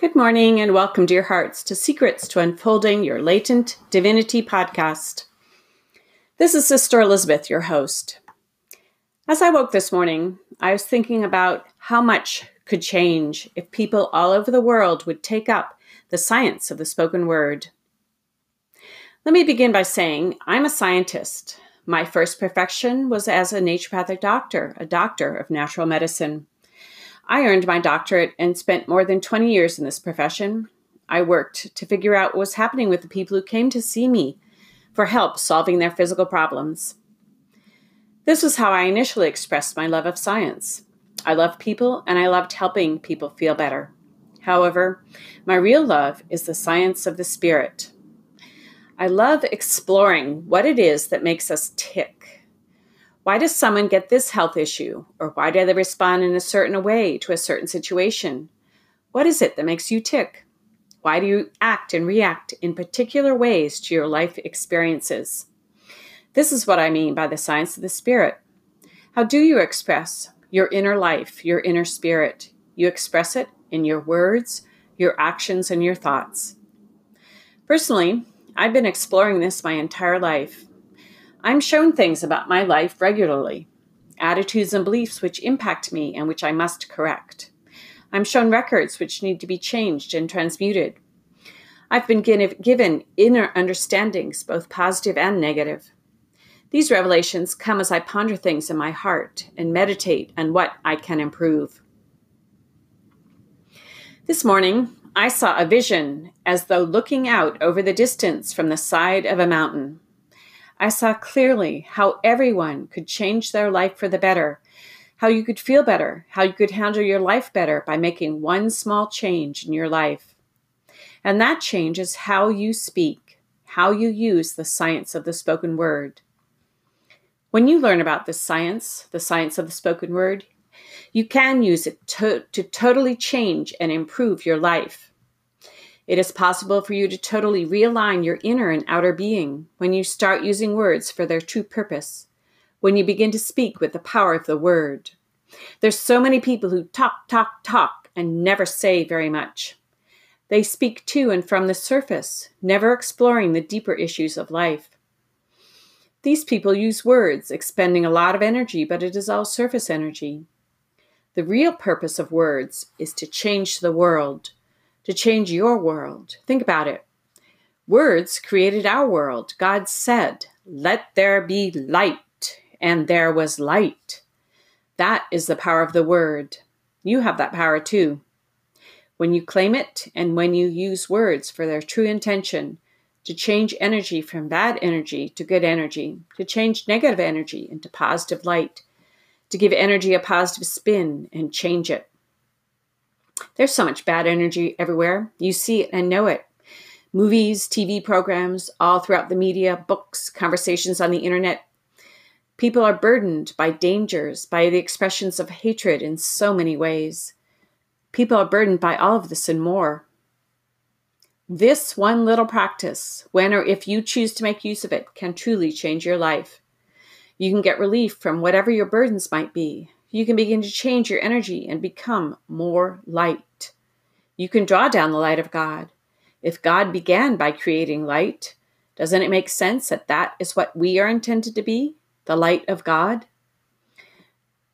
Good morning and welcome, dear hearts, to Secrets to Unfolding Your Latent Divinity podcast. This is Sister Elizabeth, your host. As I woke this morning, I was thinking about how much could change if people all over the world would take up the science of the spoken word. Let me begin by saying I'm a scientist. My first profession was as a naturopathic doctor, a doctor of natural medicine. I earned my doctorate and spent more than 20 years in this profession. I worked to figure out what was happening with the people who came to see me for help solving their physical problems. This was how I initially expressed my love of science. I love people and I loved helping people feel better. However, my real love is the science of the spirit. I love exploring what it is that makes us tick why does someone get this health issue? Or why do they respond in a certain way to a certain situation? What is it that makes you tick? Why do you act and react in particular ways to your life experiences? This is what I mean by the science of the spirit. How do you express your inner life, your inner spirit? You express it in your words, your actions, and your thoughts. Personally, I've been exploring this my entire life. I'm shown things about my life regularly, attitudes and beliefs which impact me and which I must correct. I'm shown records which need to be changed and transmuted. I've been given inner understandings, both positive and negative. These revelations come as I ponder things in my heart and meditate on what I can improve. This morning, I saw a vision as though looking out over the distance from the side of a mountain. I saw clearly how everyone could change their life for the better, how you could feel better, how you could handle your life better by making one small change in your life. And that change is how you speak, how you use the science of the spoken word. When you learn about this science, the science of the spoken word, you can use it to, to totally change and improve your life. It is possible for you to totally realign your inner and outer being when you start using words for their true purpose, when you begin to speak with the power of the word. There's so many people who talk, talk, talk and never say very much. They speak to and from the surface, never exploring the deeper issues of life. These people use words, expending a lot of energy, but it is all surface energy. The real purpose of words is to change the world, to change your world. Think about it. Words created our world. God said, Let there be light, and there was light. That is the power of the word. You have that power too. When you claim it and when you use words for their true intention, to change energy from bad energy to good energy, to change negative energy into positive light, to give energy a positive spin and change it. There's so much bad energy everywhere. You see it and know it. Movies, TV programs, all throughout the media, books, conversations on the internet. People are burdened by dangers, by the expressions of hatred in so many ways. People are burdened by all of this and more. This one little practice, when or if you choose to make use of it, can truly change your life. You can get relief from whatever your burdens might be, you can begin to change your energy and become more light. You can draw down the light of God. If God began by creating light, doesn't it make sense that that is what we are intended to be? The light of God?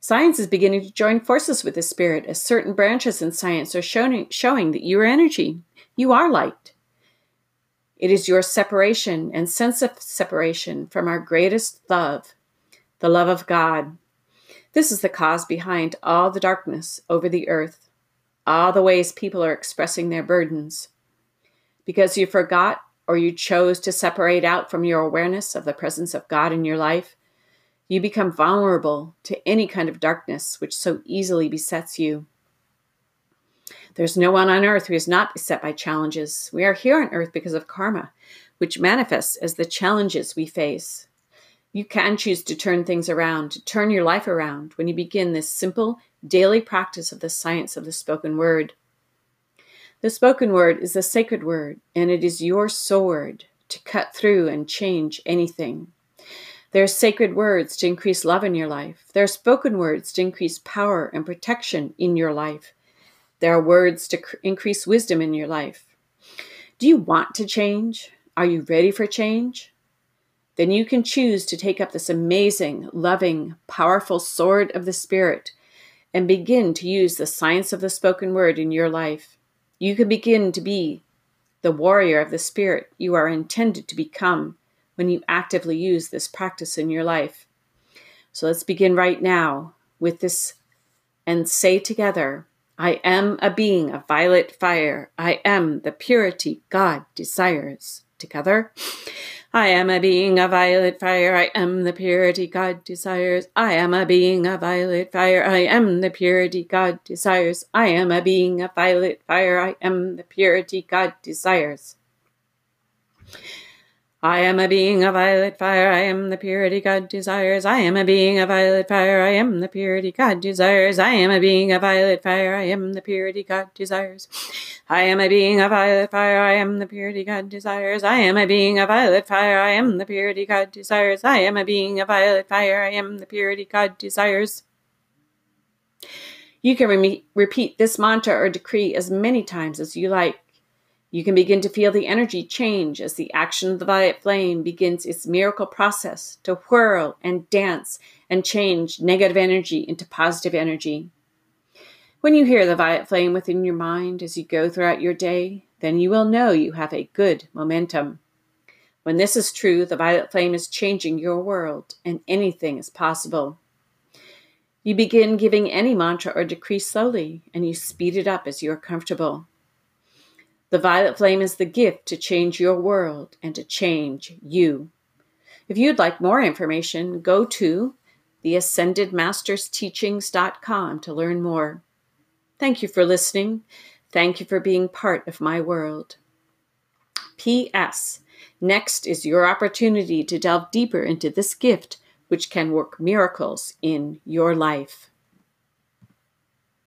Science is beginning to join forces with the Spirit as certain branches in science are showing, showing that you are energy. You are light. It is your separation and sense of separation from our greatest love, the love of God, this is the cause behind all the darkness over the earth, all the ways people are expressing their burdens. Because you forgot or you chose to separate out from your awareness of the presence of God in your life, you become vulnerable to any kind of darkness which so easily besets you. There's no one on earth who is not beset by challenges. We are here on earth because of karma, which manifests as the challenges we face. You can choose to turn things around, to turn your life around when you begin this simple daily practice of the science of the spoken word. The spoken word is the sacred word, and it is your sword to cut through and change anything. There are sacred words to increase love in your life. There are spoken words to increase power and protection in your life. There are words to cr- increase wisdom in your life. Do you want to change? Are you ready for change? Then you can choose to take up this amazing, loving, powerful sword of the Spirit and begin to use the science of the spoken word in your life. You can begin to be the warrior of the Spirit you are intended to become when you actively use this practice in your life. So let's begin right now with this and say together I am a being of violet fire. I am the purity God desires. Together. I am a being of violet fire. I am the purity God desires. I am a being of violet fire. I am the purity God desires. I am a being of violet fire. I am the purity God desires. I am a being of violet fire. I am the purity God desires. I am a being of violet fire. I am the purity God desires. I am a being of violet fire. I am the purity God desires. I am a being of violet fire. I am the purity God desires. I am a being of violet fire. I am the purity God desires. I am a being of violet fire. I am the purity God desires. You can re- repeat this mantra or decree as many times as you like. You can begin to feel the energy change as the action of the violet flame begins its miracle process to whirl and dance and change negative energy into positive energy. When you hear the violet flame within your mind as you go throughout your day, then you will know you have a good momentum. When this is true, the violet flame is changing your world and anything is possible. You begin giving any mantra or decree slowly and you speed it up as you are comfortable. The violet flame is the gift to change your world and to change you. If you'd like more information, go to theascendedmastersteachings.com to learn more. Thank you for listening. Thank you for being part of my world. P.S. Next is your opportunity to delve deeper into this gift, which can work miracles in your life.